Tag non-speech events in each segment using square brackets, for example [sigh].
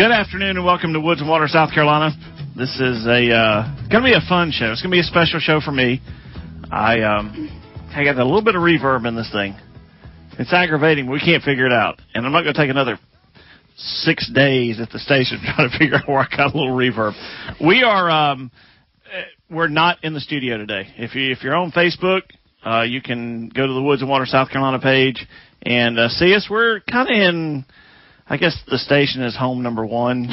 Good afternoon and welcome to Woods and Water, South Carolina. This is a uh, going to be a fun show. It's going to be a special show for me. I um, I got a little bit of reverb in this thing. It's aggravating. We can't figure it out, and I'm not going to take another six days at the station [laughs] trying to figure out where I got a little reverb. We are um, eh, we're not in the studio today. If you if you're on Facebook, uh, you can go to the Woods and Water South Carolina page and uh, see us. We're kind of in. I guess the station is home number one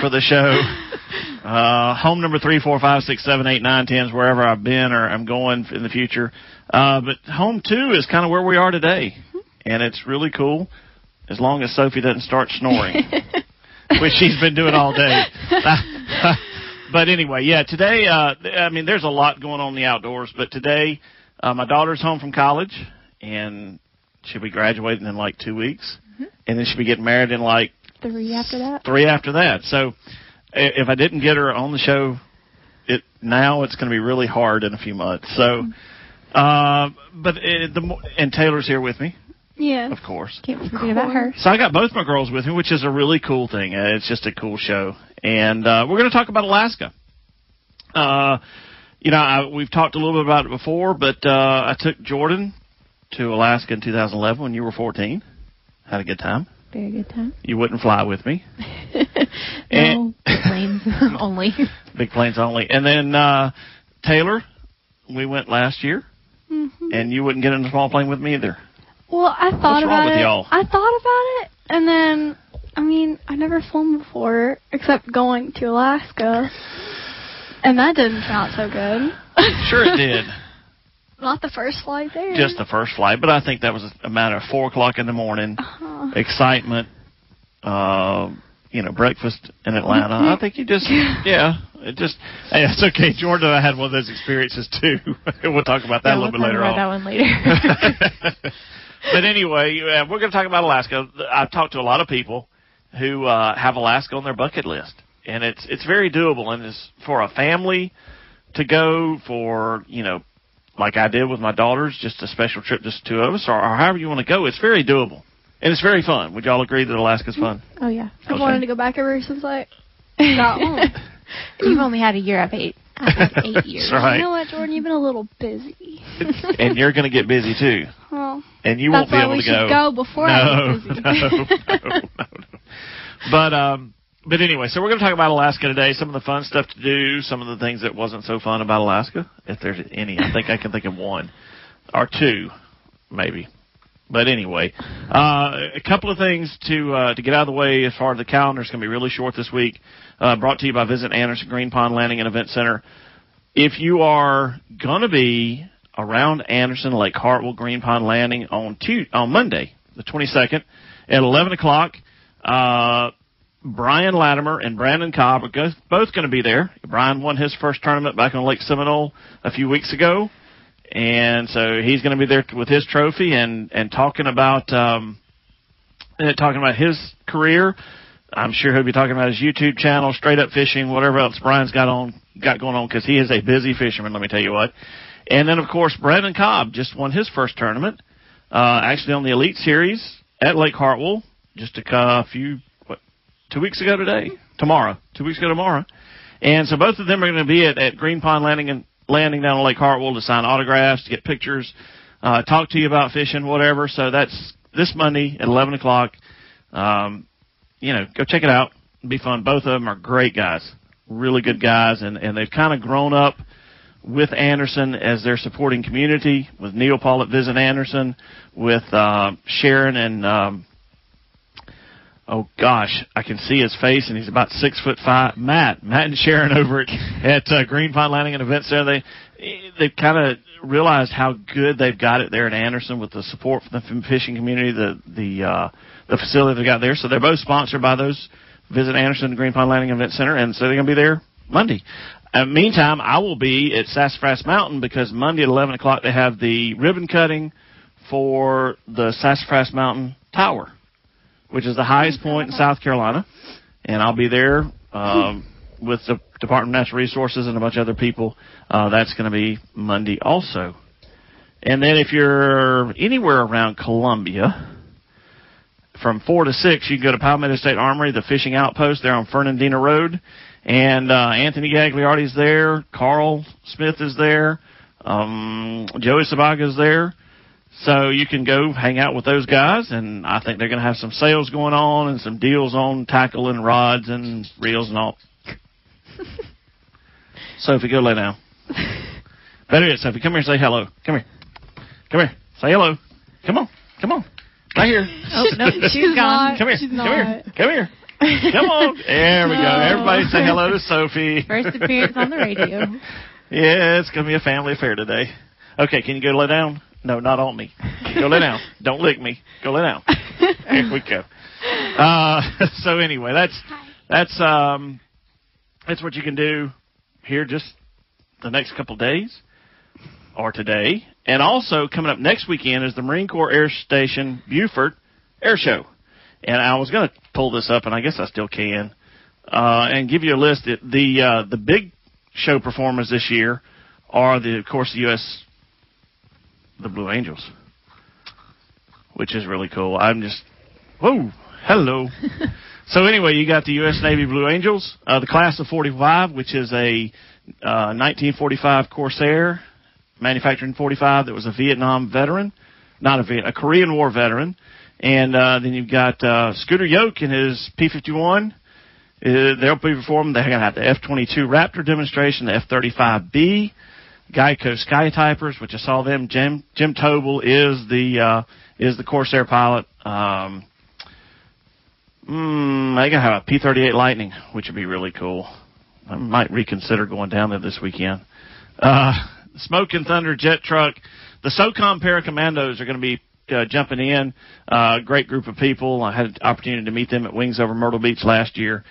for the show. [laughs] Uh, home number three, four, five, six, seven, eight, nine, ten is wherever I've been or I'm going in the future. Uh, but home two is kind of where we are today, and it's really cool. As long as Sophie doesn't start snoring, [laughs] which she's been doing all day. [laughs] but anyway, yeah, today. Uh, I mean, there's a lot going on in the outdoors, but today, uh, my daughter's home from college, and she'll be graduating in like two weeks, and then she'll be getting married in like Three after that. three after that. So if I didn't get her on the show, it now it's going to be really hard in a few months. So, uh, but it, the mo- and Taylor's here with me, Yeah. of course. Can't forget about her. So I got both my girls with me, which is a really cool thing. Uh, it's just a cool show, and uh, we're going to talk about Alaska. Uh, you know, I, we've talked a little bit about it before, but uh, I took Jordan to Alaska in 2011 when you were 14. Had a good time. Very good time. You wouldn't fly with me. [laughs] no, planes [laughs] only. Big planes only. And then uh Taylor, we went last year, hmm and you wouldn't get in a small plane with me either. Well, I thought What's wrong about with it. y'all? I thought about it, and then I mean, I never flown before except going to Alaska, and that didn't sound so good. Sure, it [laughs] did. Not the first flight there. Just the first flight, but I think that was a matter of four o'clock in the morning, Uh-huh. excitement, uh, you know, breakfast in Atlanta. I think you just, [laughs] yeah, it just, hey, it's okay. Jordan and I had one of those experiences too. [laughs] we'll talk about that Yeah, a little we'll bit later about on. that one later. [laughs] but anyway, uh, we're going to talk about Alaska. I've talked to a lot of people who uh, have Alaska on their bucket list, and it's it's very doable, and it's for a family to go for you know, like I did with my daughters, just a special trip, just two of us, or, or however you want to go. It's very doable, and it's very fun. Would y'all agree that Alaska's fun? oh yeah, I've Okay. wanted to go back ever since I got home. You've only had a year of eight. I think [laughs] eight years. Right. You know what, Jordan? You've been a little busy. [laughs] and you're going to get busy too, well, and you won't be why able we to should go. go before no, I get busy. [laughs] no, no, no, no. But um, but anyway, so we're going to talk about Alaska today. Some of the fun stuff to do, some of the things that wasn't so fun about Alaska, if there's any. I think I can think of one or two, maybe. But anyway, uh, a couple of things to uh, to get out of the way as far as the calendar is going to be really short this week. Uh, brought to you by Visit Anderson Green Pond Landing and Event Center. If you are going to be around Anderson, Lake Hartwell, Green Pond Landing on Tu on Monday, the 22nd, at 11 o'clock, uh, Brian Latimer and Brandon Cobb are both going to be there. Brian won his first tournament back on Lake Seminole a few weeks ago, and so he's going to be there with his trophy and and talking about um, uh, talking about his career. I'm sure he'll be talking about his YouTube channel, straight up fishing, whatever else Brian's got on got going on because he is a busy fisherman. Let me tell you what. And then of course Brandon Cobb just won his first tournament, uh, actually on the Elite Series at Lake Hartwell just a few two weeks ago today, tomorrow, two weeks ago tomorrow. And so both of them are going to be at, at Green Pond Landing and landing down on Lake Hartwell to sign autographs, to get pictures, uh, talk to you about fishing, whatever. So that's this Monday at 11 o'clock. Um, you know, go check it out. It'll be fun. Both of them are great guys, really good guys, and, and they've kind of grown up with Anderson as their supporting community, with Neil Paul at Visit Anderson, with uh, Sharon and um, oh gosh, I can see his face, and he's about six foot five. Matt, Matt and Sharon over at at uh, Green Pond Landing and events Center, they they've kind of realized how good they've got it there at Anderson with the support from the fishing community, the the uh, the facility they got there. So they're both sponsored by those Visit Anderson Green Pond Landing Event Center, and so they're going to be there Monday. Uh, meantime, I will be at Sassafras Mountain because Monday at 11 o'clock they have the ribbon cutting for the Sassafras Mountain Tower, which is the highest point in South Carolina, and I'll be there um, with the Department of Natural Resources and a bunch of other people. Uh, that's going to be Monday also. And then if you're anywhere around Columbia, from 4 to 6, you can go to Palmetto State Armory, the fishing outpost there on Fernandina Road. And uh, Anthony Gagliardi's there. Carl Smith is there. Um, Joey Sabaga's there. So you can go hang out with those guys, and I think they're going to have some sales going on and some deals on tackle and rods and reels and all. [laughs] Sophie, go lay down. Better yet, Sophie, come here and say hello. Come here. Come here. Say hello. Come on. Come on. Right here. Oh, no, [laughs] she's gone. Come here. She's Come not. here. Come here. Come on. [laughs] There we go. Everybody say hello to Sophie. First appearance on the radio. Yeah, it's going to be a family affair today. Okay, can you go lay down? No, not on me. Go lay down. [laughs] Don't lick me. Go lay down. Here we go. [laughs] Uh, [laughs] so anyway, that's that's um that's what you can do here just the next couple days or today. And also coming up next weekend is the Marine Corps Air Station Beaufort Air Show. And I was going to pull this up, and I guess I still can, uh, and give you a list. It- The uh, the big show performers this year are the, of course, the U.S. the Blue Angels, which is really cool. I'm just, whoa, hello. [laughs] so anyway, you got the U.S. Navy Blue Angels, uh, the class of 45, which is a uh, 1945 Corsair, manufactured in 45, that was a Vietnam veteran, not a Viet, a Korean War veteran. And uh, then you've got uh, Scooter Yoak and his P-51. Uh, they'll be performing. They're going to have the F-22 Raptor demonstration, the F-35B, Geico Sky Typers, which I saw them. Jim Jim Tobul is the uh, is the Corsair pilot. Um, mm, they gonna have a P-38 Lightning, which would be really cool. I might reconsider going down there this weekend. Uh, Smoke and Thunder jet truck. The SOCOM Paracommandos are going to be uh, jumping in. Uh, great group of people. I had an opportunity to meet them at Wings Over Myrtle Beach last year,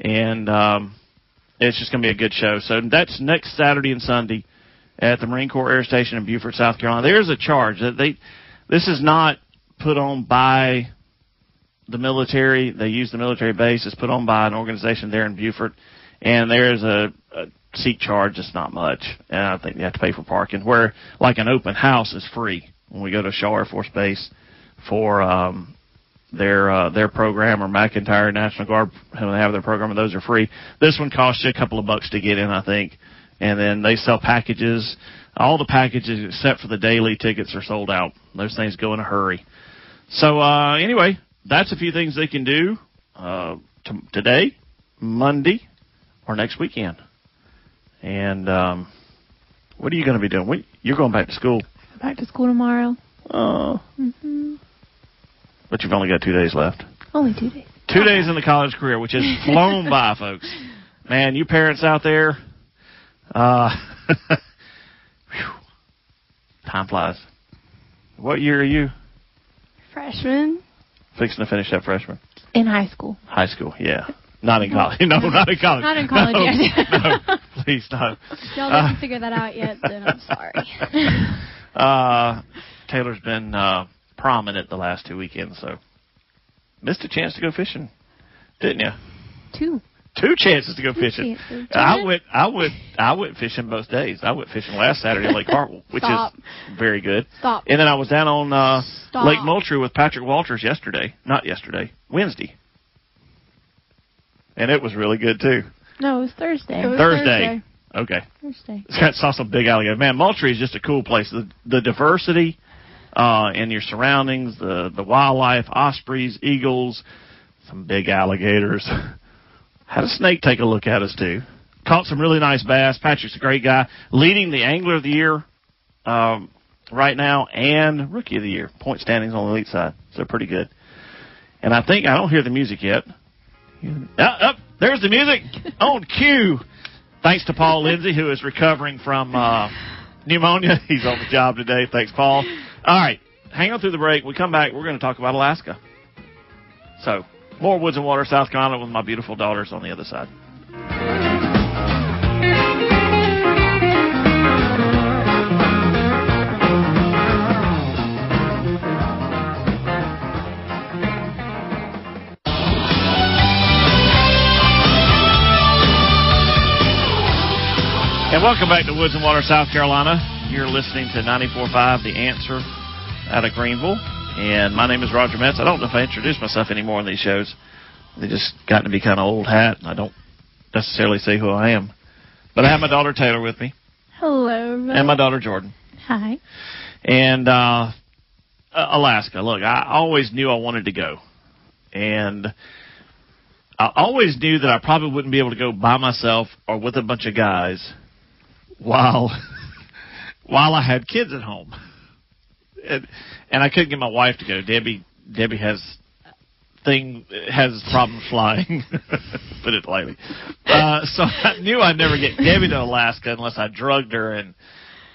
and um, it's just going to be a good show. So that's next Saturday and Sunday at the Marine Corps Air Station in Beaufort, South Carolina. There's a charge that they. This is not put on by the military. They use the military base. It's put on by an organization there in Beaufort, and there's a, a seat charge. It's not much, and I think you have to pay for parking. Where like an open house is free when we go to Shaw Air Force Base for um, their uh, their program or McEntire National Guard when they have their program, and those are free. This one costs you a couple of bucks to get in, I think, and then they sell packages. All the packages except for the daily tickets are sold out. Those things go in a hurry. So uh, anyway, that's a few things they can do uh, t- today, Monday, or next weekend. And um, what are you going to be doing? What, you're going back to school. Back to school tomorrow. Oh, hmm but you've only got two days left. Only two days. Two days in the college career, which has [laughs] flown by, folks. Man, you parents out there, uh, [laughs] whew, time flies. What year are you? Freshman. Fixing to finish that freshman. In high school. High school, yeah. Not in college. No, [laughs] not in college. Not in college no, yet. [laughs] no, please not. If y'all Uh, didn't figure that out yet, then I'm sorry. Uh, Taylor's been uh, prominent the last two weekends, so missed a chance to go fishing, didn't you? Two. Two chances to go Two fishing. chances. I went, I went, I went fishing both days. I went fishing last Saturday at Lake Hartwell, [laughs] which Stop. is very good. Stop. And then I was down on uh, Stop. Lake Moultrie with Patrick Walters yesterday. Not yesterday, Wednesday. And it was really good too. No, it was Thursday. It was Thursday. Okay. Thursday. I saw some big alligators. Man, Moultrie is just a cool place. The, the diversity uh, in your surroundings, the the wildlife, ospreys, eagles, some big alligators. [laughs] Had a snake take a look at us too. Caught some really nice bass. Patrick's a great guy, leading the angler of the year um, right now and rookie of the year. Point standings on the elite side, so pretty good. And I think I don't hear the music yet. Up, up, there's the music [laughs] on cue. Thanks to Paul Lindsay, who is recovering from uh, pneumonia. [laughs] He's on the job today. Thanks, Paul. All right, hang on through the break. We come back. We're going to talk about Alaska. So, more Woods and Water, South Carolina, with my beautiful daughters on the other side. And welcome back to Woods and Water, South Carolina. You're listening to 94.5 The Answer out of Greenville. And my name is Roger Metz. I don't know if I introduce myself anymore in these shows. They just gotten to be kind of old hat, and I don't necessarily say who I am. But I have my daughter Taylor with me, Hello. and my daughter Jordan. Hi. And uh, Alaska. Look, I always knew I wanted to go, and I always knew that I probably wouldn't be able to go by myself or with a bunch of guys while [laughs] while I had kids at home. And, and I couldn't get my wife to go. Debbie Debbie has thing has problems flying. [laughs] Put it lightly. Uh, so I knew I'd never get Debbie to Alaska unless I drugged her, and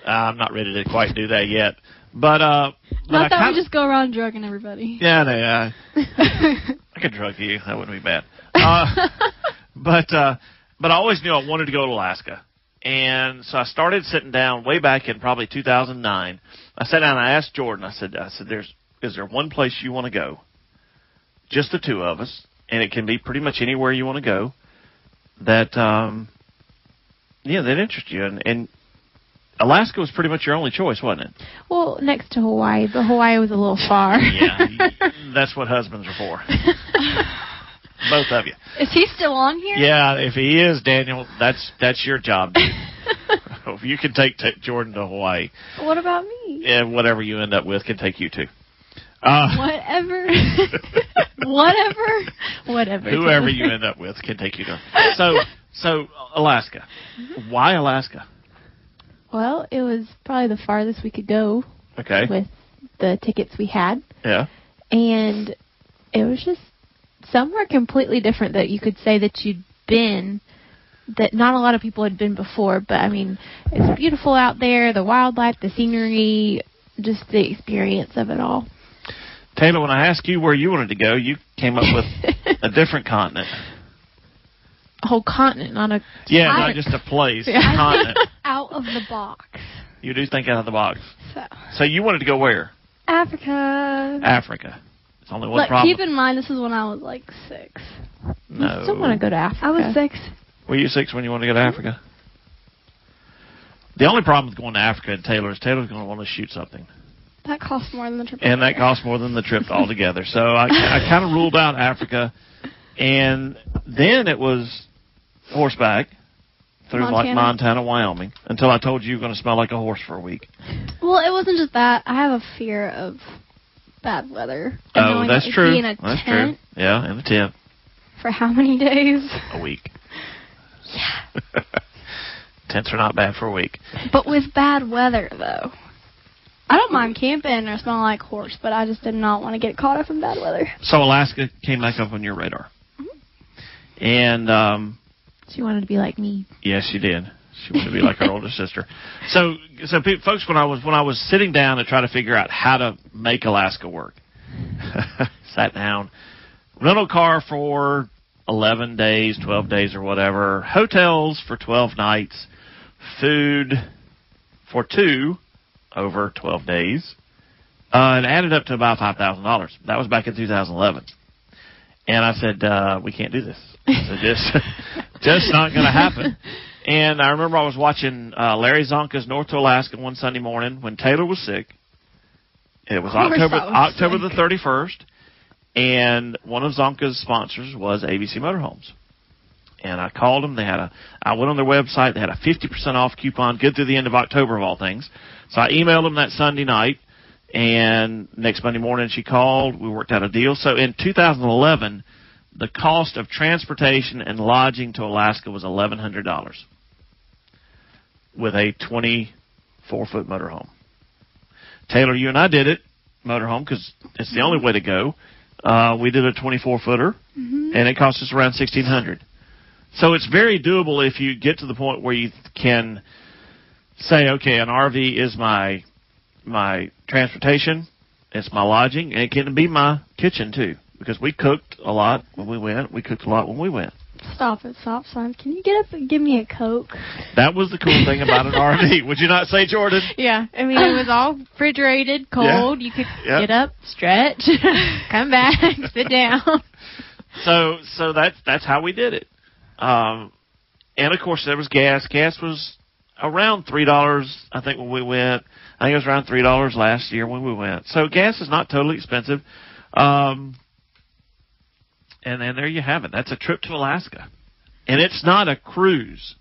uh, I'm not ready to quite do that yet. But uh, but I Not that kinda- we just go around drugging everybody. yeah, they, uh, [laughs] I could drug you. That wouldn't be bad. Uh, [laughs] but uh, but I always knew I wanted to go to Alaska, and so I started sitting down way back in probably 2009. I sat down and I asked Jordan. I said, I said, "There's is there one place you want to go? Just the two of us, and it can be pretty much anywhere you want to go. That um, yeah, that interests you, and and." Alaska was pretty much your only choice, wasn't it? Well, next to Hawaii, but Hawaii was a little far. Yeah, [laughs] that's what husbands are for. [laughs] Both of you. Is he still on here? Yeah, if he is, Daniel, that's that's your job. [laughs] you can take, take Jordan to Hawaii, What about me? and whatever you end up with can take you too. Uh, Whatever. [laughs] Whatever. Whatever. whoever you end up with can take you to. So, so Alaska. Why Alaska? Well, it was probably the farthest we could go Okay. with the tickets we had, Yeah. and it was just somewhere completely different that you could say that you'd been. That not a lot of people had been before, but I mean, it's beautiful out there. The wildlife, the scenery, just the experience of it all. Taylor, when I asked you where you wanted to go, you came up with [laughs] a different continent. a whole continent, not a Yeah, not just a place, [laughs] a continent. [laughs] Out of the box. You do think out of the box. So So you wanted to go where? Africa. Africa. It's only one Look, problem. keep in mind this is when I was like six. no. I still want to go to Africa. I was six. Were you six when you wanted to go to Africa? The only problem with going to Africa and Taylor is Taylor's going to want to shoot something, That costs more than the trip. and that costs more than the trip [laughs] altogether. So I, I kind of ruled out Africa, and then it was horseback through like Montana. Montana, Wyoming, until I told you you were going to smell like a horse for a week. Well, it wasn't just that. I have a fear of bad weather. Oh, that's true. In a that's tent true. Yeah, in the tent for how many days? a week. [laughs] Yeah. [laughs] Tents are not bad for a week. But with bad weather, though. I don't mind camping or smelling like horse, but I just did not want to get caught up in bad weather. So Alaska came back up on your radar, and um, She wanted to be like me. Yes, she did. She wanted to be like her older sister. So, so pe- folks, when I was when I was sitting down to try to figure out how to make Alaska work, [laughs] sat down, rental car for eleven days, twelve days, or whatever, hotels for twelve nights, food for two over twelve days, uh, it added up to about five thousand dollars. That was back in 2011. And I said, uh, we can't do this. Said, just, [laughs] just not going to happen. [laughs] And I remember I was watching uh, Larry Csonka's North to Alaska one Sunday morning when Taylor was sick. It was October was October the thirty first, and one of Csonka's sponsors was ABC Motorhomes. And I called them. They had a. I went on their website. They had a fifty percent off coupon, good through the end of October of all things. So I emailed them that Sunday night, and next Monday morning she called. We worked out a deal. So in 2011, the cost of transportation and lodging to Alaska was eleven hundred dollars, with a twenty-four foot motorhome. Taylor, you and I did it motorhome because it's the only way to go. Uh, we did a 24 footer, and it cost us around 1600. So it's very doable if you get to the point where you can say, okay, an RV is my my transportation, it's my lodging, and it can be my kitchen too. Because we cooked a lot when we went. We cooked a lot when we went. Stop it, stop signs. Can you get up and give me a Coke? That was the cool thing about an RV. [laughs] Would you not say, Jordan? Yeah, I mean it was all refrigerated, cold. You could Yeah. get up, stretch, [laughs] come back, [laughs] sit down. So so that's that's how we did it. Um, and of course there was gas. Gas was around three dollars, I think, when we went. I think it was around three dollars last year when we went. So gas is not totally expensive. Um, and then there you have it. That's a trip to Alaska, and it's not a cruise.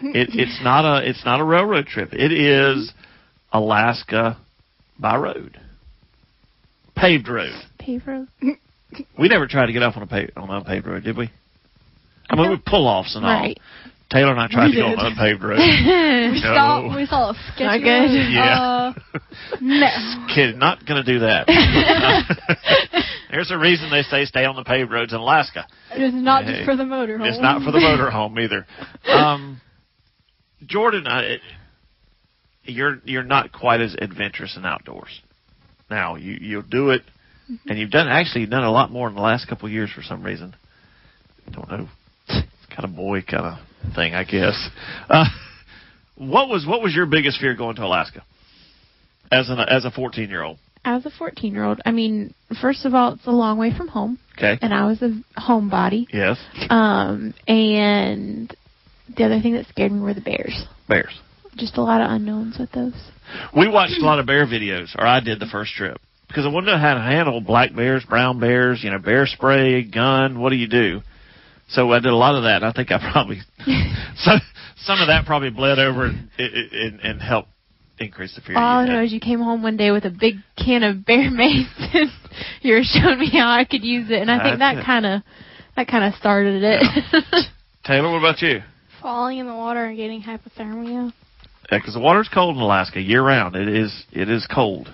It, it's not a it's not a railroad trip. It is Alaska by road, paved road. Paved road. We never tried to get off on a paved on an unpaved road, did we? I mean, we pull offs and all. Right. Taylor and I tried We to go on unpaved road. [laughs] We No. saw we saw a sketchy Not road. Yeah. Uh, no. [laughs] Kid, not going to do that. [laughs] There's a reason they say stay on the paved roads in Alaska. It's not Hey. just for the motorhome. It's not for the motorhome either. Um, Jordan, I, you're you're not quite as adventurous in outdoors. Now you you'll do it, and you've done actually done a lot more in the last couple of years for some reason. Don't know, it's kind of boy kind of thing, I guess. Uh, what was what was your biggest fear going to Alaska as an as a 14 year old? As a 14 year old, I mean, first of all, it's a long way from home, Okay. and I was a homebody. Yes. Um, and the other thing that scared me were the bears. Bears. Just a lot of unknowns with those. We watched a lot of bear videos, or I did the first trip, because I wanted to know how to handle black bears, brown bears, you know, bear spray, gun. What do you do? So I did a lot of that. I think I probably [laughs] some some of that probably bled over and, and, and helped increase the fear. All I you know is you came home one day with a big can of bear mace, and [laughs] you were showing me how I could use it, and I think That's that kind of that kind of started it. [laughs] Taylor, what about you? Falling in the water and getting hypothermia. Yeah, because the water's cold in Alaska year round. It is it is cold.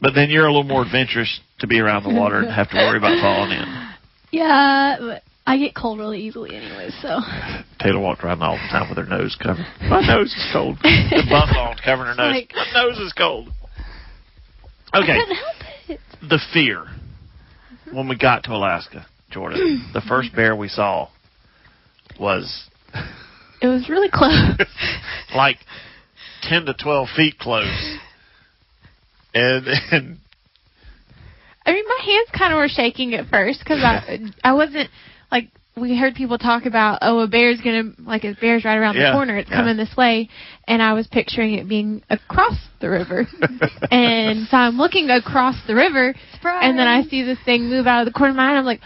But then you're a little more adventurous to be around the water and have to worry about falling in. Yeah, but I get cold really easily anyway, so [laughs] Taylor walked around all the time with her nose covered. My nose is cold. The bump on covering her nose. Like- My nose is cold. Okay. I couldn't help it. the fear when we got to Alaska, Jordan. [clears throat] the first bear we saw was it was really close. [laughs] like ten to twelve feet close, [laughs] and and I mean, my hands kind of were shaking at first because I I wasn't like we heard people talk about oh a bear's gonna like a bear's right around Yeah, the corner it's yeah. coming this way and I was picturing it being across the river [laughs] and so I'm looking across the river Surprise. and then I see this thing move out of the corner of my eye and I'm like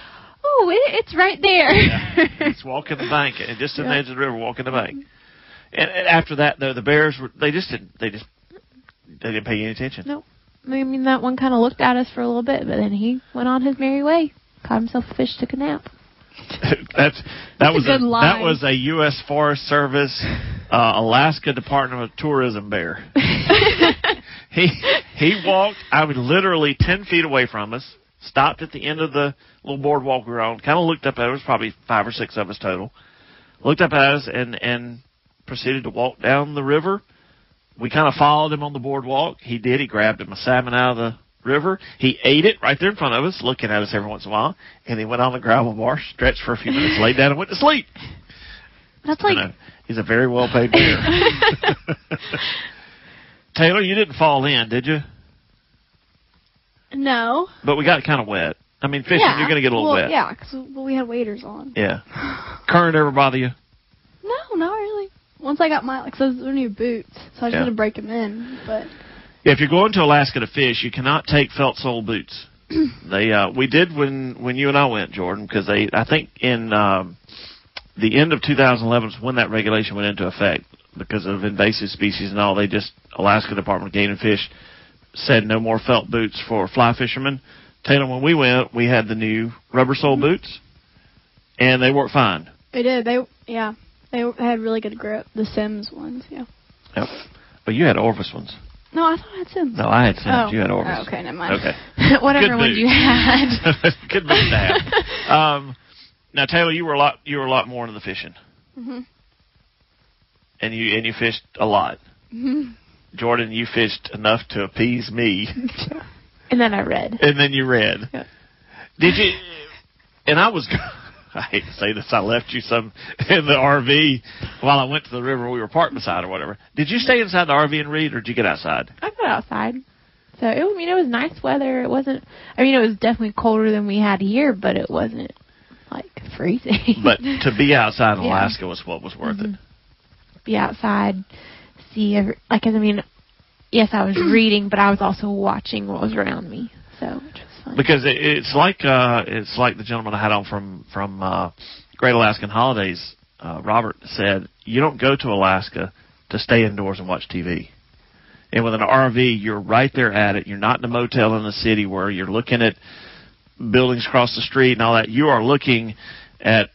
oh it, it's right there He's [laughs] walking the bank, and just in the edge of the river, walking the bank. And, and after that, though, the bears were they just didn't they just they didn't pay any attention. no I mean that one kind of looked at us for a little bit but then he went on his merry way caught himself a fish took a nap [laughs] That's that was a good that was a U.S. Forest Service, uh, Alaska Department of Tourism bear. [laughs] he he walked. I was literally ten feet away from us. Stopped at the end of the little boardwalk we were on. Kind of looked up at us. Probably five or six of us total. Looked up at us and and proceeded to walk down the river. We kind of followed him on the boardwalk. He did. He grabbed him a salmon out of the river. He ate it right there in front of us, looking at us every once in a while. And he went on the gravel bar, stretched for a few minutes, laid down, and went to sleep. [laughs] That's like know, uh, he's a very well paid bear. [laughs] Taylor, you didn't fall in, did you? no. But we got kind of wet. I mean, fishing, yeah. you're going to get a little well, wet. Yeah, because well, we had waders on. Yeah. [sighs] Current ever bother you? No, not really. Once I got my like, so those are new boots, so I just Yeah. had to break them in. But Yeah, if you're going to Alaska to fish, you cannot take felt sole boots. [clears throat] they uh we did when when you and I went, Jordan, because they I think in um the end of 2011 is when that regulation went into effect because of invasive species and all. They just Alaska Department of Game and Fish said no more felt boots for fly fishermen. Taylor, when we went, we had the new rubber sole boots, and they worked fine. they did. They yeah, they had really good grip. The Simms ones, yeah. Yep. But you had Orvis ones. No, I thought I had Simms. No, I had Simms. Oh. You had Orvis. Oh, okay, never mind. Okay. [laughs] Whatever Good one move. you had. [laughs] Good move to have. [laughs] Um, now Taylor, you were a lot. You were a lot more into the fishing, Mhm. and you and you fished a lot. Mhm. Jordan, you fished enough to appease me, and then I read. and then you read. Yeah. Did you? And I was. I hate to say this. I left you some in the RV while I went to the river we were parked beside or whatever. Did you stay inside the RV and read, or did you get outside? I got outside. So it, I mean, it was nice weather. It wasn't. I mean, it was definitely colder than we had here, but it wasn't like freezing. [laughs] But to be outside in Yeah. Alaska was what was worth it. Mm-hmm. be outside, see every, like I mean, yes, I was [clears throat] reading, but I was also watching what was around me. So which was because it, it's like uh, it's like the gentleman I had on from from uh, Great Alaskan Holidays. Uh, Robert said, "You don't go to Alaska to stay indoors and watch TV." And with an RV, you're right there at it. You're not in a motel in the city where you're looking at buildings across the street and all that. You are looking at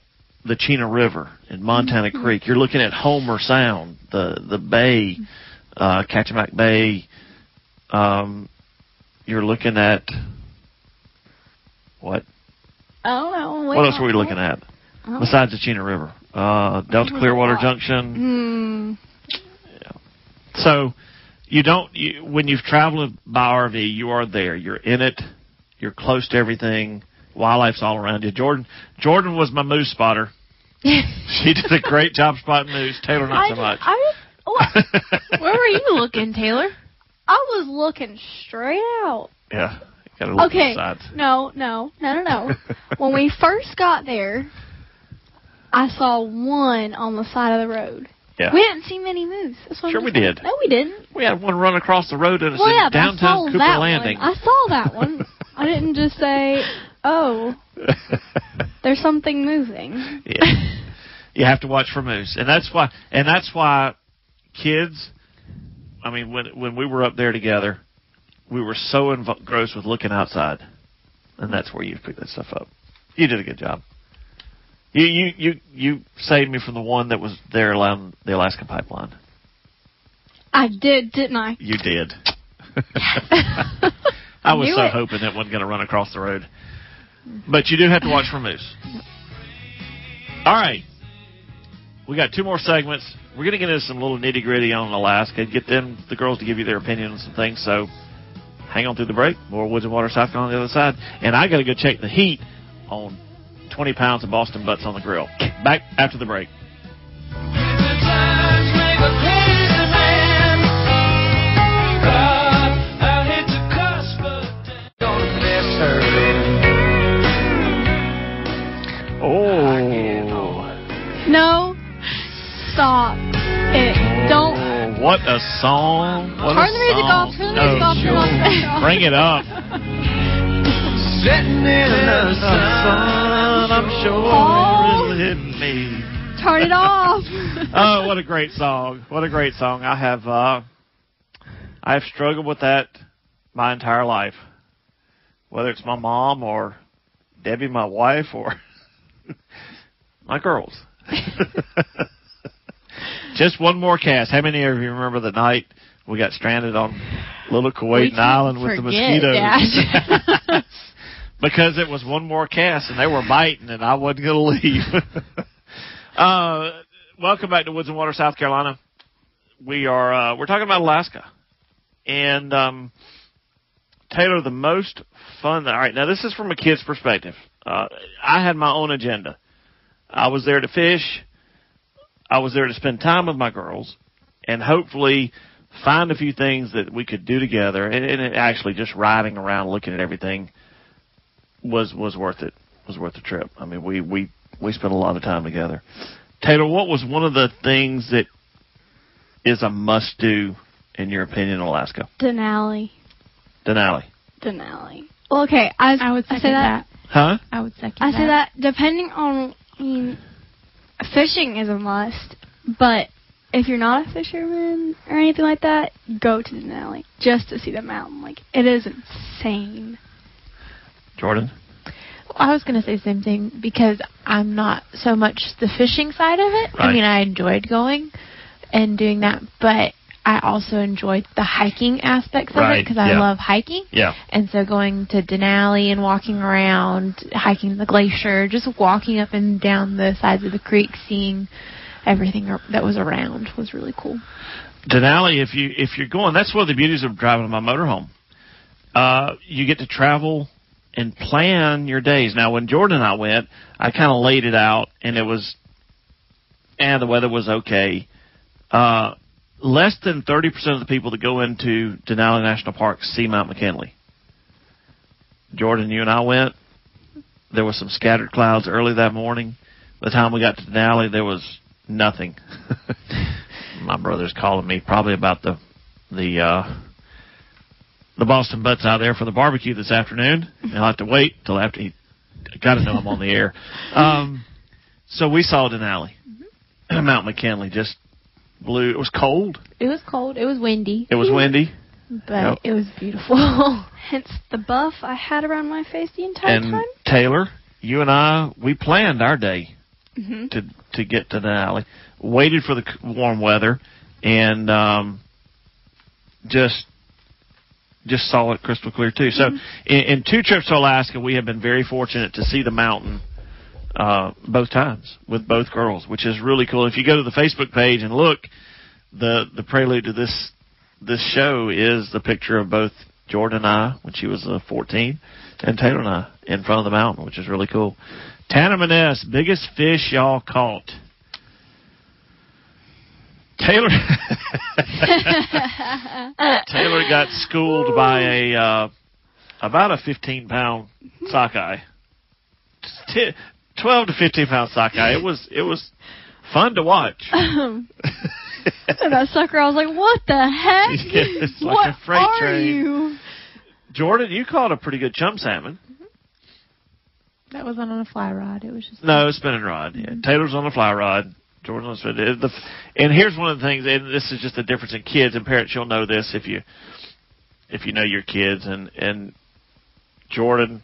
the Chena River and Montana Creek. You're looking at Homer Sound, the the bay, uh, Kachemak Bay. Um, you're looking at what? I don't know. What else were we looking at Oh. besides the Chena River? Uh, Delta Clearwater lot. Junction. Hmm. So you don't you, when you've traveled by RV, you are there. You're in it. You're close to everything. Wildlife's all around you. Jordan Jordan was my moose spotter. [laughs] She did a great job spotting moose. Taylor not I, so much. I, [laughs] well, Where were you looking, Taylor? I was looking straight out. yeah, got to look Okay. at. No, no, no, no, no. [laughs] when we first got there, I saw one on the side of the road. Yeah. We didn't see many moose. That's what I'm Sure we did. No, we didn't. We had one run across the road and it's Well, yeah, in but I downtown Cooper Landing. one. I saw that one. I didn't just say, "Oh, [laughs] there's something moving." yeah. You have to watch for moose, and that's why. And that's why kids. I mean, when when we were up there together, we were so engrossed with looking outside, and that's where you picked that stuff up. You did a good job. You you you you saved me from the one that was there along the Alaska pipeline. I did, didn't I? You did. [laughs] I was so it. hoping it wasn't going to run across the road. But you do have to watch for moose. All right. We got two more segments. We're going to get into some little nitty gritty on Alaska, get them, the girls, to give you their opinions and things. So hang on through the break. More Woods and Water South Carolina on the other side. And I got to go check the heat on 20 pounds of Boston butts on the grill. Back after the break. What a song! What Turn a the music song. off, turn the No, music off, turn it off, turn off. Bring it up. Sitting in the sun, I'm sure Paul. it'll hit me. Turn it off. [laughs] Oh, what a great song! What a great song! I have uh, I have struggled with that my entire life, whether it's my mom or Debbie, my wife, or [laughs] my girls. [laughs] Just one more cast. How many of you remember the night we got stranded on Little Kuwait Island with the mosquitoes? [laughs] Because it was one more cast and they were biting and I wasn't going to leave. [laughs] uh, welcome back to Woods and Water, South Carolina. We are uh, we're talking about Alaska, and um, Taylor, the most fun. All right, now this is from a kid's perspective. Uh, I had my own agenda. I was there to fish. I was there to spend time with my girls, and hopefully find a few things that we could do together. And, and it actually just riding around, looking at everything, was was worth it. Was worth the trip. I mean, we we we spent a lot of time together. Taylor, what was one of the things that is a must do in your opinion in Alaska? Denali. Denali. Denali. Well, okay. I, I would I say that. that. Huh? I would second I say that depending on, I mean, fishing is a must, but if you're not a fisherman or anything like that, go to Denali just to see the mountain. Like it is insane. Jordan? I was going to say the same thing because I'm not so much the fishing side of it. Right. I mean, I enjoyed going and doing that, but I also enjoyed the hiking aspects of Right, it because I yeah. love hiking. Yeah. And so going to Denali and walking around, hiking the glacier, just walking up and down the sides of the creek, seeing everything that was around was really cool. Denali, if you if you're going, that's one of the beauties of driving my motorhome. Uh, you get to travel and plan your days. Now, when Jordan and I went, I kind of laid it out, and it was, and the weather was okay. Uh, less than thirty percent of the people that go into Denali National Park see Mount McKinley. Jordan, you and I went. There was some scattered clouds early that morning. By the time we got to Denali, there was nothing. [laughs] My brother's calling me probably about the the uh, the Boston Butts out there for the barbecue this afternoon. And I'll have to wait till after he got to know I'm on the air. [laughs] Um, so we saw Denali, and [clears throat] Mount McKinley, just blue. It was cold. It was cold. It was windy. It was windy. But Yep. it was beautiful. [laughs] Hence the buff I had around my face the entire And time. Taylor, you and I, we planned our day hmm to to get to Denali. Waited for the warm weather, and um, just just saw it crystal clear too. So, in, in two trips to Alaska, we have been very fortunate to see the mountain uh, both times with both girls, which is really cool. If you go to the Facebook page and look, the the prelude to this this show is the picture of both Jordan and I when she was uh, 14, and Taylor and I in front of the mountain, which is really cool. Tanner Maness, biggest fish y'all caught. Taylor [laughs] Taylor got schooled by a uh, about a 15 pound sockeye. T- 12 to 15 pound sockeye. It was it was fun to watch. [laughs] and that sucker, I was like, "What the heck? [laughs] Yeah, it's like what a freight are train. you?" Jordan, you caught a pretty good chum salmon. Mm-hmm. that wasn't on a fly rod. It was just No, spinning rod. Yeah. Mm-hmm. Taylor's on a fly rod. Jordan on a spinning. it- The, and here's one of the things, and this is just the difference in kids and parents. You'll know this if you if you know your kids. And and Jordan,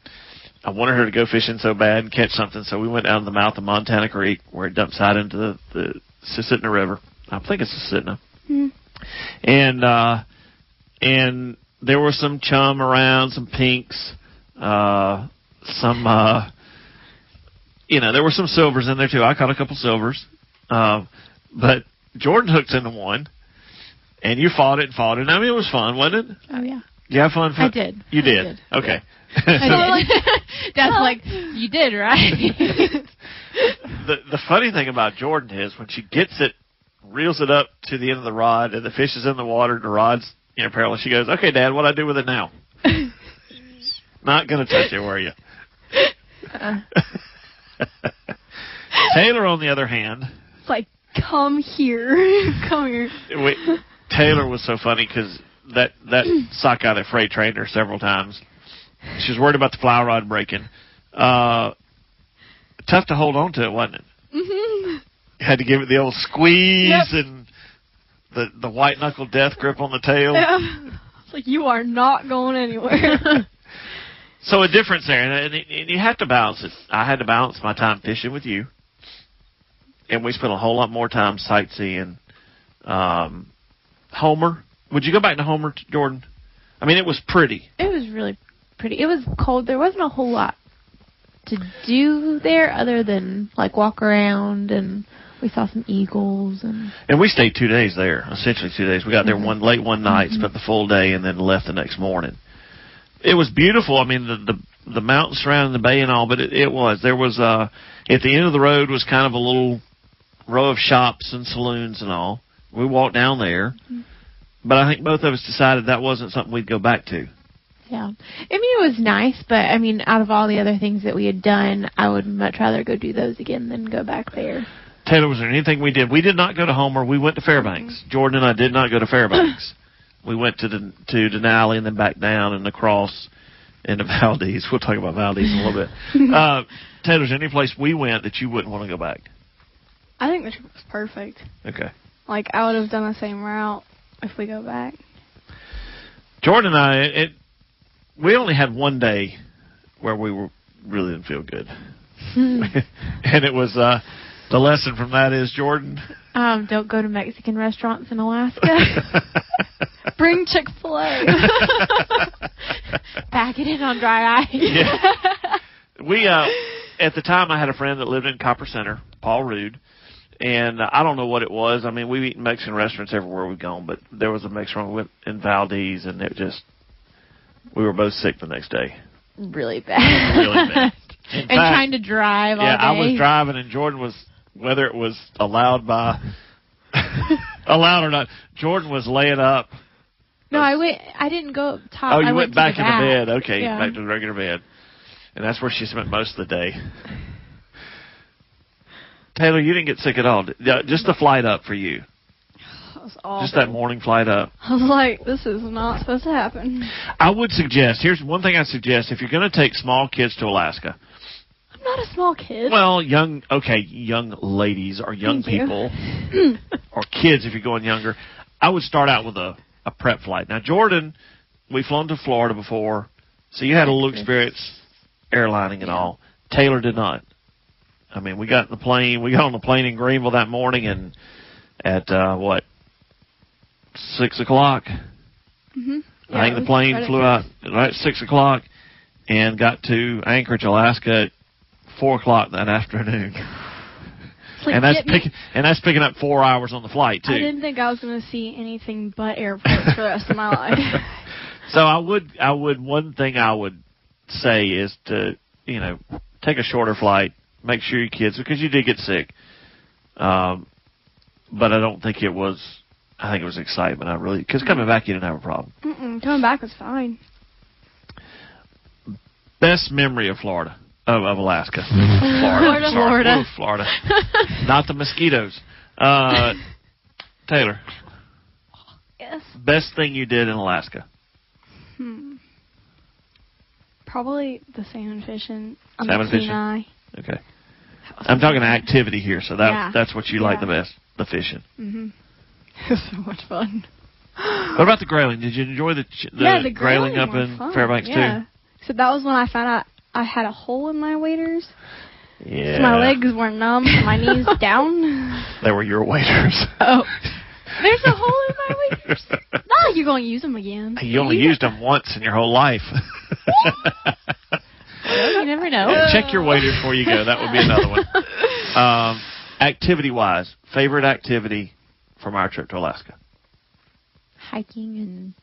I wanted her to go fishing so bad and catch something, so we went down to the mouth of Montana Creek where it dumps out into the the Susitna River. I think it's Susitna. Hmm. And uh, and there were some chum around, some pinks, uh, some. Uh, you know, there were some silvers in there too. I caught a couple silvers. Uh, but Jordan hooked into one, and you fought it and fought it. I mean, it was fun, wasn't it? Oh yeah. You have fun? I did. You I did? did. Okay. I did. [laughs] [laughs] Dad's like, you did, right? [laughs] the the funny thing about Jordan is when she gets it, reels it up to the end of the rod, and the fish is in the water, the rod's you know parallel. She goes, "Okay, Dad, what do I do with it now?" Not gonna touch it, were you? Taylor, on the other hand, It's like, "Come here, come here." we, Taylor was so funny because that that [clears throat] sockeye that freight trained her several times. She was worried about the fly rod breaking. Uh, tough to hold on to it, wasn't it? hmm Had to give it the old squeeze Yep. and the the white knuckle death grip on the tail. Yeah. It's like you are not going anywhere. [laughs] So a difference there, and, and, and you have to balance it. I had to balance my time fishing with you, and we spent a whole lot more time sightseeing. Um, Homer, would you go back to Homer, Jordan? I mean, it was pretty. it was really pretty. It was cold. There wasn't a whole lot to do there other than like walk around and we saw some eagles and And we stayed two days there, essentially two days. We got there Mhm. one late one night, Mhm. spent the full day, and then left the next morning. It was beautiful. I mean, the the, the mountains surrounding the bay and all, but it, it was there was uh at the end of the road was kind of a little row of shops and saloons and all. We walked down there, but I think both of us decided that wasn't something we'd go back to. yeah. I mean it was nice, but I mean out of all the other things that we had done, I would much rather go do those again than go back there. Taylor, was there anything we did? We did not go to Homer. We went to Fairbanks. Jordan and I did not go to Fairbanks. [laughs] we went to the, to Denali and then back down and across into [laughs] Valdez. We'll talk about Valdez in a little bit. [laughs] Uh, Taylor, is there any place we went that you wouldn't want to go back? I think the trip was perfect. Okay. Like I would have done the same route if we go back. Jordan and I, it, we only had one day where we were really didn't feel good, [laughs] and it was uh, The lesson from that is Jordan. Um, don't go to Mexican restaurants in Alaska. [laughs] Bring Chick Fil A. [laughs] Pack it in on dry ice. Yeah. we uh at the time I had a friend that lived in Copper Center, Paul Rude, and I don't know what it was. I mean, we've eaten Mexican restaurants everywhere we've gone, but there was a Mexican we went in Valdez, and it just we were both sick the next day. Really bad. Really bad. [laughs] In and fact, trying to drive all yeah. I was driving, and Jordan was whether it was allowed by [laughs] allowed or not. Jordan was laying up. No, I went. I didn't go up top. Oh, you I went went back to in the the bed. Okay, Yeah. back to the regular bed, and that's where she spent most of the day. Taylor, you didn't get sick at all. Just the flight up for you. Just that morning flight up. I was like, this is not supposed to happen. I would suggest. Here's one thing I suggest: if you're going to take small kids to Alaska, I'm not a small kid. well, young, okay, young ladies or young Thank you. people [laughs] or kids, if you're going younger, I would start out with a a prep flight. Now, Jordan, we've flown to Florida before, so you had a little experience airlining and all. Taylor did not. I mean, we got in the plane. We got on the plane in Greenville that morning, and at uh what six o'clock, hmm I think the plane flew out right at six o'clock and got to Anchorage, Alaska at four o'clock that afternoon. Like, and that's picking and that's picking up four hours on the flight too. I didn't think I was going to see anything but airports for the rest of my life. [laughs] So I would I would one thing I would say is to you know take a shorter flight, make sure your kids because you did get sick. Um, but I don't think it was. I think it was excitement. I really because coming back you didn't have a problem. Mm-mm, coming back was fine. Best memory of Florida of, of Alaska. [laughs] Florida, sorry. Florida. Ooh, Florida. [laughs] Not the mosquitoes. Uh, [laughs] Taylor, Yes. best thing you did in Alaska. Hmm. Probably the salmon fishing Salmon fishing? Okay, That was I'm talking activity here, so that Yeah. that's what you like the best, the fishing. [laughs] Mhm. It was so much fun. [gasps] What about the grayling? Did you enjoy the ch- the, yeah, the grayling up in fun. Fairbanks yeah. So that was when I found out I had a hole in my waders. Yeah, So my legs were numb my knees [laughs] down. They were your waders. Oh. There's a [laughs] hole in my waders. like you're going to use them again. you only used them once in your whole life. You never know. [laughs] Check your waders before you go. That would be another one. Um, activity wise, favorite activity from our trip to Alaska. Hiking and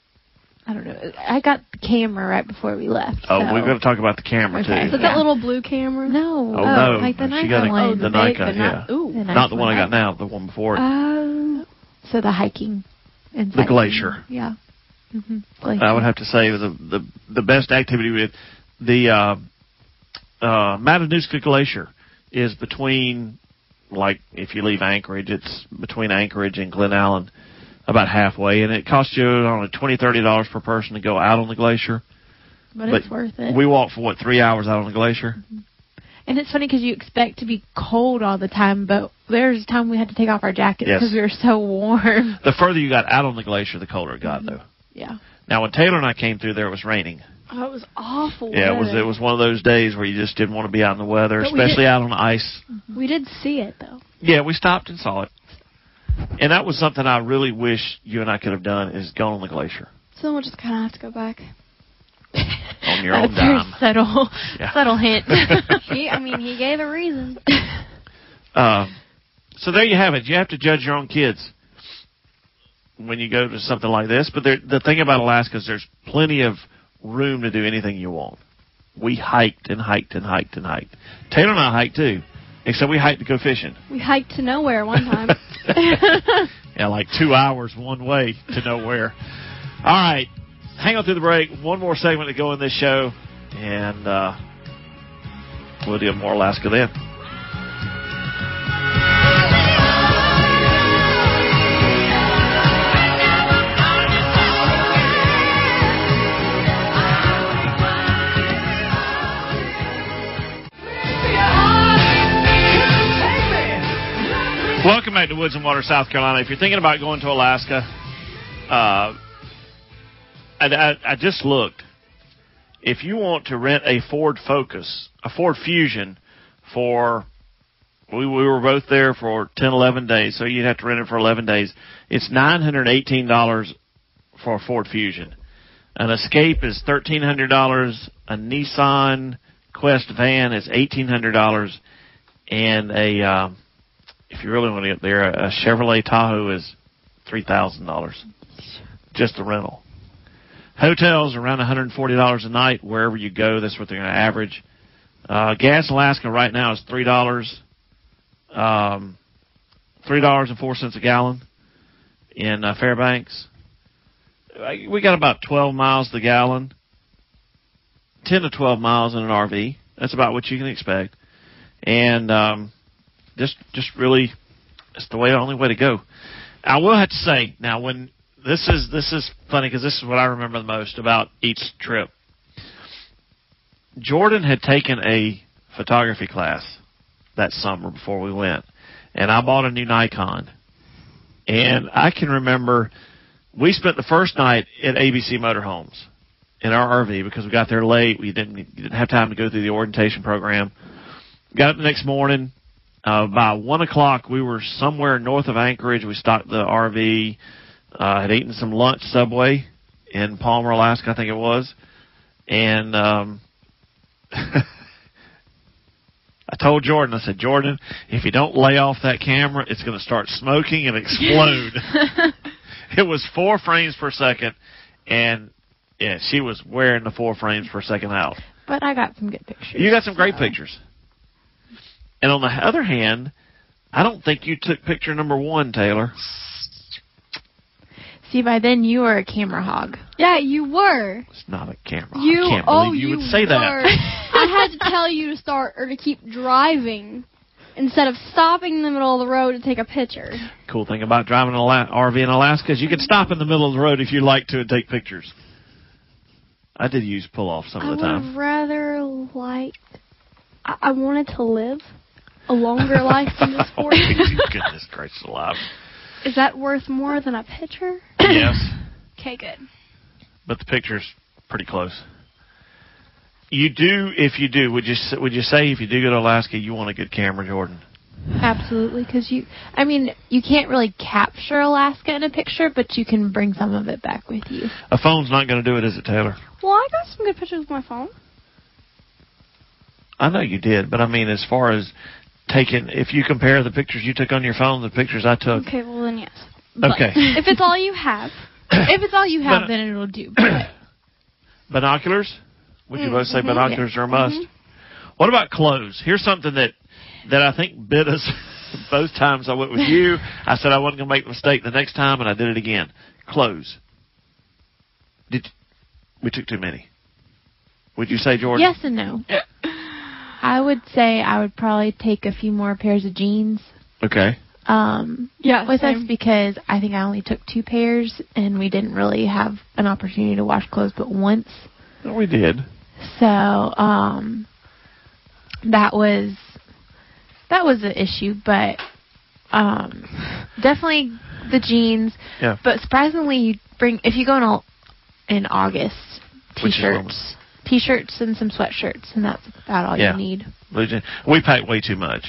I don't know. I got the camera right before we left. Oh, so- we're going to talk about the camera Okay. Is too. it Yeah. that little blue camera? No. Oh, no. Like the She Nikon got a- one. the big- Nikon, the ni- yeah. Ooh. The nice Not the one I got now, the one before it. Oh. So the hiking and The sightseeing. glacier. Yeah. hmm Glacier. I would have to say the the the best activity with the uh, uh, Matanuska Glacier is between like if you leave Anchorage, it's between Anchorage and Glennallen, about halfway, and it costs you only twenty thirty dollars per person to go out on the glacier. but, but it's worth it. We walked for what three hours out on the glacier. and it's funny because you expect to be cold all the time, but there's a time we had to take off our jackets Yes. because we were so warm. The further you got out on the glacier, the colder it got, though. Yeah. Now, when Taylor and I came through there, it was raining. Oh, it was awful. Yeah, it was it was one of those days where you just didn't want to be out in the weather, But we especially did- out on the ice. We did see it though. Yeah, we stopped and saw it. And that was something I really wish you and I could have done is gone on the glacier So we'll just kind of have to go back. on your [laughs] own That's very dime. subtle, Yeah. subtle hint. [laughs] he, I mean, he gave a reason. Um, so there you have it. You have to judge your own kids when you go to something like this. But there, the thing about Alaska is there's plenty of room to do anything you want. We hiked and hiked and hiked and hiked. Taylor and I hiked too, except we hiked to go fishing. We hiked to nowhere one time. [laughs] [laughs] yeah, like two hours one way to nowhere. All right, hang on through the break. One more segment to go in this show, and uh, we'll do more Alaska then. Welcome back to Woods and Water, South Carolina. If you're thinking about going to Alaska, uh, I, I, I just looked. If you want to rent a Ford Focus, a Ford Fusion, for we we were both there for ten, eleven days, so you'd have to rent it for eleven days. It's nine hundred eighteen dollars for a Ford Fusion. An Escape is thirteen hundred dollars. A Nissan Quest van is eighteen hundred dollars, and a uh, if you really want to get there, a Chevrolet Tahoe is three thousand dollars, just the rental. Hotels around one hundred and forty dollars a night wherever you go. That's what they're going to average. Uh, gas Alaska right now is three dollars, um, three dollars and four cents a gallon in uh, Fairbanks. Uh, We got about twelve miles the gallon, ten to twelve miles in an RV. That's about what you can expect, and um, just just really, it's the way only way to go. I will have to say now when this is this is funny because this is what I remember the most about each trip. Jordan had taken a photography class that summer before we went, and I bought a new Nikon. And I can remember we spent the first night at ABC Motorhomes in our RV because we got there late. We didn't didn't have time to go through the orientation program. Got up the next morning. Uh, by one o'clock, we were somewhere north of Anchorage. We stopped the RV. Uh, had eaten some lunch Subway in Palmer, Alaska, I think it was, and um, [laughs] I told Jordan, I said, Jordan, if you don't lay off that camera, it's going to start smoking and explode. [laughs] [laughs] it was four frames per second, and yeah, she was wearing the four frames per second out. But I got some good pictures. You got some great so. pictures. And on the other hand, I don't think you took picture number one, Taylor. See, by then you were a camera hog. Yeah, you were. It's not a camera. You I can't oh believe you, you would say were. that. I had to [laughs] tell you to start or to keep driving instead of stopping in the middle of the road to take a picture. Cool thing about driving an Ala- RV in Alaska is you can stop in the middle of the road if you like to and take pictures. I did use pull off some I of would the time. have rather like. I, I wanted to live a longer [laughs] life than this oh, forty. goodness gracious alive. Is that worth more than a picture? Yes, [coughs] Okay, good. but the picture's pretty close. You do, if you do, would you would you say if you do go to Alaska, you want a good camera, Jordan? Absolutely, because you, I mean, you can't really capture Alaska in a picture, but you can bring some of it back with you. A phone's not going to do it, is it, Taylor? Well, I got some good pictures with my phone. I know you did, but I mean, as far as taking, if you compare the pictures you took on your phone, the pictures I took. Okay, well then yes. But Okay. [laughs] if it's all you have, [coughs] If it's all you have, then it'll do. But [coughs] Binoculars? Would you Mm, both say mhm. binoculars are a must? What about clothes? Here's something that that I think bit us [laughs] both times I went with you. I said I wasn't going to make the mistake the next time, and I did it again. Clothes. Did we took too many? Would you say, Jordan? yes and no. I would say I would probably take a few more pairs of jeans Okay. um, yeah, with us because I think I only took two pairs, and we didn't really have an opportunity to wash clothes but once. Well, we did. So um, that was that was an issue, but um, definitely the jeans. Yeah. But surprisingly, you bring if you go in au- in August, Which is t-shirts, t-shirts and some sweatshirts, and that's about all Yeah. you need. We packed way too much.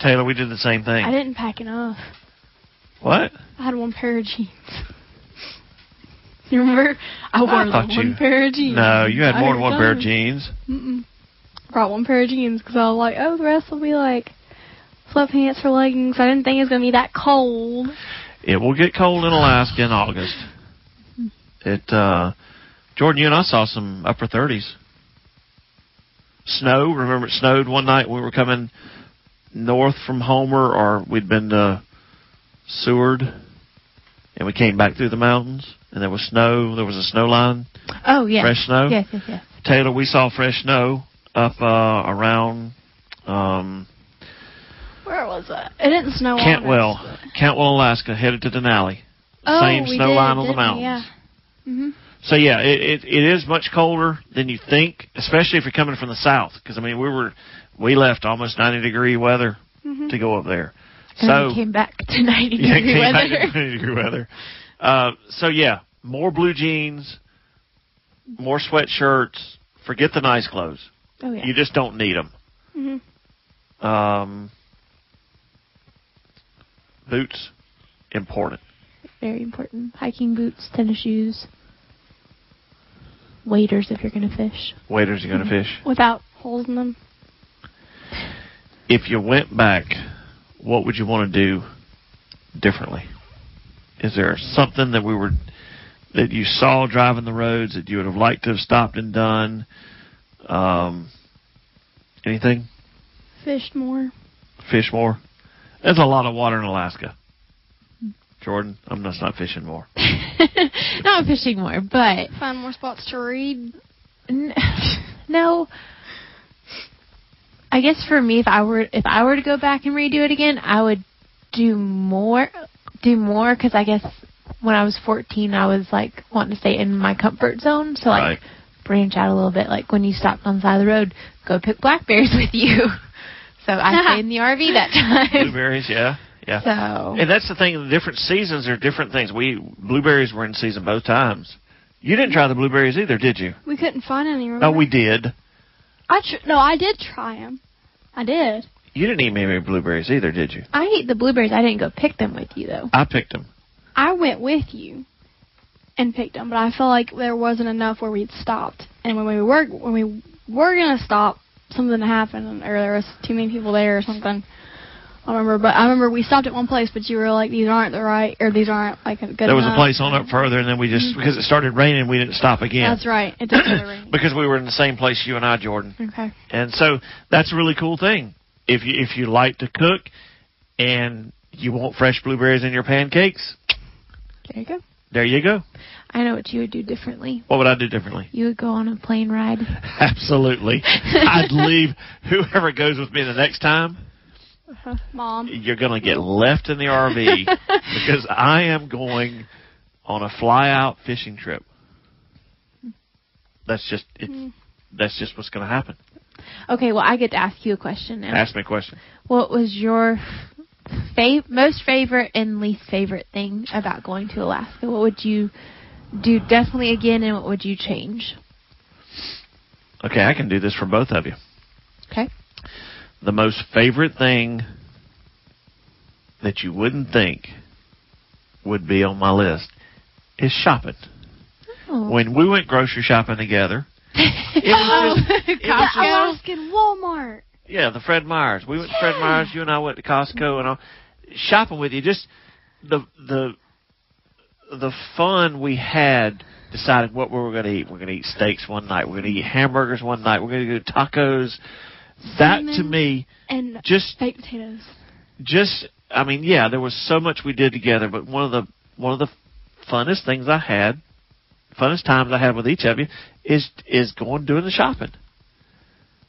Taylor, we did the same thing. I didn't pack enough. What? I had one pair of jeans. You remember? I wore the thought one you- pair of jeans. No, you had I more than one pair of jeans. Mm-mm. Brought one pair of jeans because I was like, oh, the rest will be like sweatpants or leggings. I didn't think it was gonna be that cold. It will get cold in Alaska in August. It, uh, Jordan, you and I saw some upper 30s. Snow. Remember it snowed one night when we were coming north from Homer, or we'd been to Seward, and we came back through the mountains, and there was snow. There was a snow line, Oh yeah. fresh snow. yes, yes, yes. Taylor, we saw fresh snow up uh, around um, Where was that? It didn't snow. on Cantwell, us, Cantwell, Alaska, headed to Denali. Oh, Same we snow did, line on the didn't we? mountains. Yeah. Mhm. So yeah, it, it it is much colder than you think, especially if you're coming from the south. Because I mean, we were we left almost 90 degree weather Mhm. to go up there. And so we came back to 90 [laughs] yeah, degree came back weather. to 90 degree weather. Uh, so yeah, more blue jeans, more sweatshirts. Forget the nice clothes. Oh yeah. You just don't need them. Mhm. Um, boots, important. Very important. Hiking boots, tennis shoes, waders if you're going to fish. Waders you're going to fish. Without holes in them. If you went back, what would you want to do differently? Is there something that we were that you saw driving the roads that you would have liked to have stopped and done? Um, anything? Fished more. Fish more? There's a lot of water in Alaska. Jordan, I'm just not fishing more. [laughs] Not fishing more, but Find more spots to read. N- [laughs] no. I guess for me, if I were if I were to go back and redo it again, I would do more, do more because I guess when I was 14, I was like wanting to stay in my comfort zone. So like Right. branch out a little bit. Like when you stopped on the side of the road, go pick blackberries [laughs] with you. So I stayed in the RV that time. Blueberries, yeah, yeah. So And that's the thing. The different seasons are different things. We blueberries were in season both times. You didn't try the blueberries either, did you? We couldn't find any. Remember? No, we did. I tr- no, I did try them. I did. You didn't eat many blueberries either, did you? I ate the blueberries. I didn't go pick them with you though. I picked them. I went with you and picked them, but I felt like there wasn't enough where we'd stopped. And when we were when we were gonna stop, something happened, or there was too many people there, or something. I remember, but I remember we stopped at one place, but you were like, "These aren't the right, or these aren't like good." There was a place on up further, and then we just mm-hmm. because it started raining, we didn't stop again. That's right. It did start raining. [clears throat] because we were in the same place, you and I, Jordan. Okay. And so that's a really cool thing. If you if you like to cook, and you want fresh blueberries in your pancakes, There you go. there you go. I know what you would do differently. What would I do differently? You would go on a plane ride. [laughs] Absolutely. [laughs] I'd leave whoever goes with me the next time. Uh-huh. Mom. You're going to get left in the RV [laughs] because I am going on a fly out fishing trip. That's just it's, hmm. that's just what's going to happen. Okay, well, I get to ask you a question now. Ask me a question. What was your fav- most favorite and least favorite thing about going to Alaska? What would you do definitely again, and what would you change? Okay, I can do this for both of you. Okay. The most favorite thing that you wouldn't think would be on my list is shopping. Oh. When we went grocery shopping together, [laughs] it was just, [laughs] it was The Alaskan Walmart. Yeah, the Fred Meyers. We went to Fred Meyers. You and I went to Costco and all. Shopping with you, just the the the fun we had deciding what we were going to eat. We're going to eat steaks one night. We're going to eat hamburgers one night. We're going to do tacos. That to me, And just baked potatoes. just I mean, yeah, there was so much we did together, but one of the one of the funnest things I had, funnest times I had with each of you, is is going doing the shopping.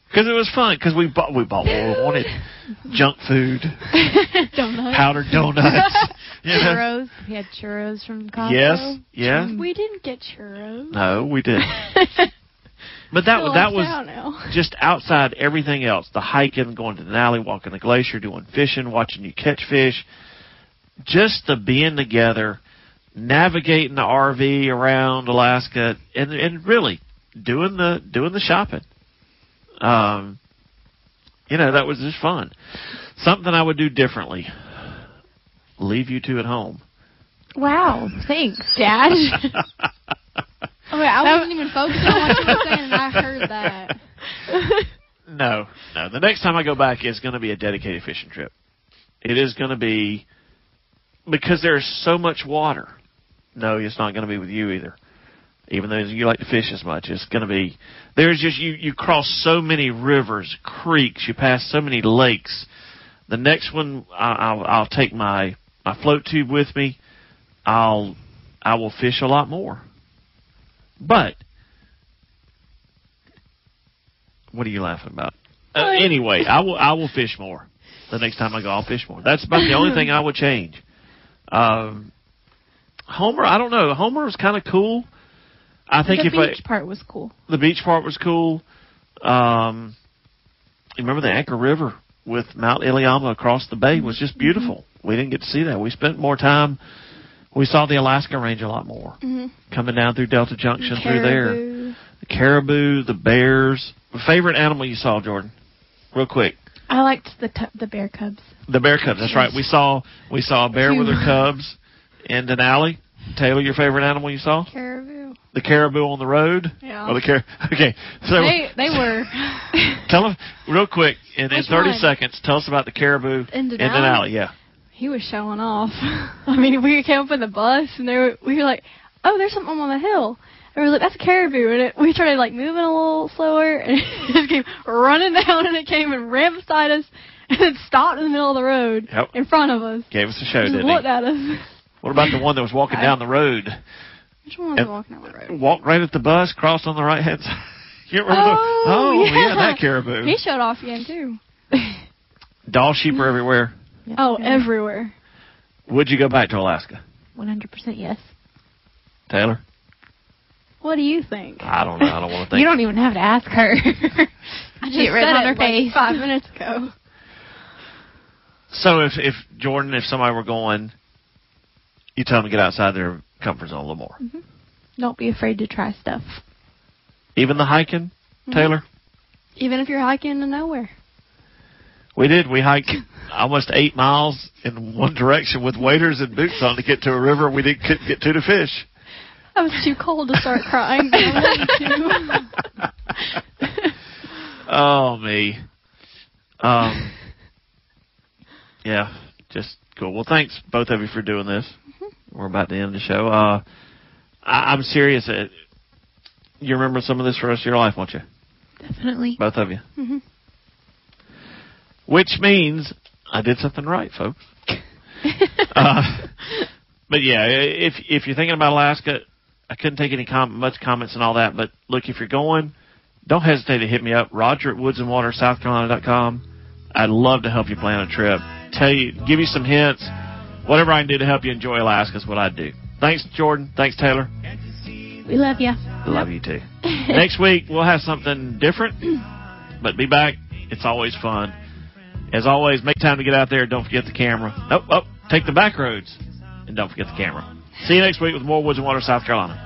Because it was fun. Because we bought we bought what we wanted, [laughs] junk food, [laughs] Donuts. powdered donuts. [laughs] you know? Churros. We had churros from Costco. Yes, yes. We didn't get churros. No, we didn't. But that that was [laughs] just outside everything else. The hiking, going to Denali, walking the glacier, doing fishing, watching you catch fish. Just the being together, navigating the RV around Alaska, and and really doing the doing the shopping. Um, you know that was just fun. Something I would do differently. Leave you two at home. Wow. Thanks, Dad. [laughs] Okay, I wasn't even focusing on what you were saying, and I heard that. [laughs] No, no. The next time I go back is going to be a dedicated fishing trip. It is going to be because there's so much water. No, it's not going to be with you either. Even though you like to fish as much, it's going to be there's just you you cross so many rivers, creeks, you pass so many lakes. The next one, I, I'll I'll take my my float tube with me. I'll I will fish a lot more. But what are you laughing about? Uh, anyway, I will I will fish more. The next time I go, I'll fish more. That's about the only thing I would change. Um, Homer, I don't know. Homer was kind of cool. I think the if I, beach part was cool. the beach part was cool. Um, you remember the Anchor River with Mount Iliamna across the bay was just beautiful. We didn't get to see that. We spent more time. We saw the Alaska Range a lot more Mhm. coming down through Delta Junction through there. Caribou. The caribou, the bears. Favorite animal you saw, Jordan? Real quick. I liked the t- the bear cubs. The bear cubs. That's right. We saw we saw a bear with her cubs in Denali. Taylor, your favorite animal you saw? Caribou. The caribou on the road. Yeah. Or the car. [laughs] Okay. So They they were [laughs] tell them real quick in, in Which 30 seconds. Tell us about the caribou In in Denali? Denali. Yeah. He was showing off. [laughs] I mean, we came up in the bus and they were, we were like, "Oh, there's something on the hill." And we were like, "That's a caribou." And it, we started like moving a little slower, [laughs] and it just came running [laughs] down, and it came and ran beside us, and it stopped in the middle of the road Yep. in front of us. Gave us a show, didn't looked he? at us. What about the one that was walking down the road? Which one was walking down the road? Walked right at the bus, crossed on the right hand side. You remember? the- Oh, oh yeah. that caribou. He showed off again too. Dall sheep are everywhere. Yeah. Oh, everywhere. Would you go back to Alaska, 100% yes. Taylor? What do you think? I don't know. I don't want to [laughs] think. You don't even have to ask her. [laughs] I just See said [laughs] on her it, like, face. five minutes ago. So if if Jordan, if somebody were going, you tell them to get outside their comfort zone a little more. Mm-hmm. Don't be afraid to try stuff. Even the hiking, mm-hmm. Taylor. Even if you're hiking to nowhere. We did. We hiked almost eight miles in one direction with waders and boots on to get to a river we didn't couldn't get to to fish. I was too cold to start crying. but I wanted to. [laughs] Oh me. Um. Yeah, just cool. Well, thanks both of you for doing this. We're about to end the show. Uh, I, I'm serious. Uh, you remember some of this for the rest of your life, won't you? Definitely. Both of you. Mhm. Which means I did something right, folks. [laughs] uh, but yeah, if if you're thinking about Alaska, I couldn't take any com- much comments and all that. But look, if you're going, don't hesitate to hit me up, Roger at woodsandwatersouthcarolina.com. I'd love to help you plan a trip. Tell you, give you some hints. Whatever I can do to help you enjoy Alaska is what I do. Thanks, Jordan. Thanks, Taylor. We love you. Love you too. [laughs] Next week we'll have something different, but be back. It's always fun. As always, make time to get out there. Don't forget the camera. Oh, oh, take the back roads, and don't forget the camera. See you next week with more Woods and Water, South Carolina.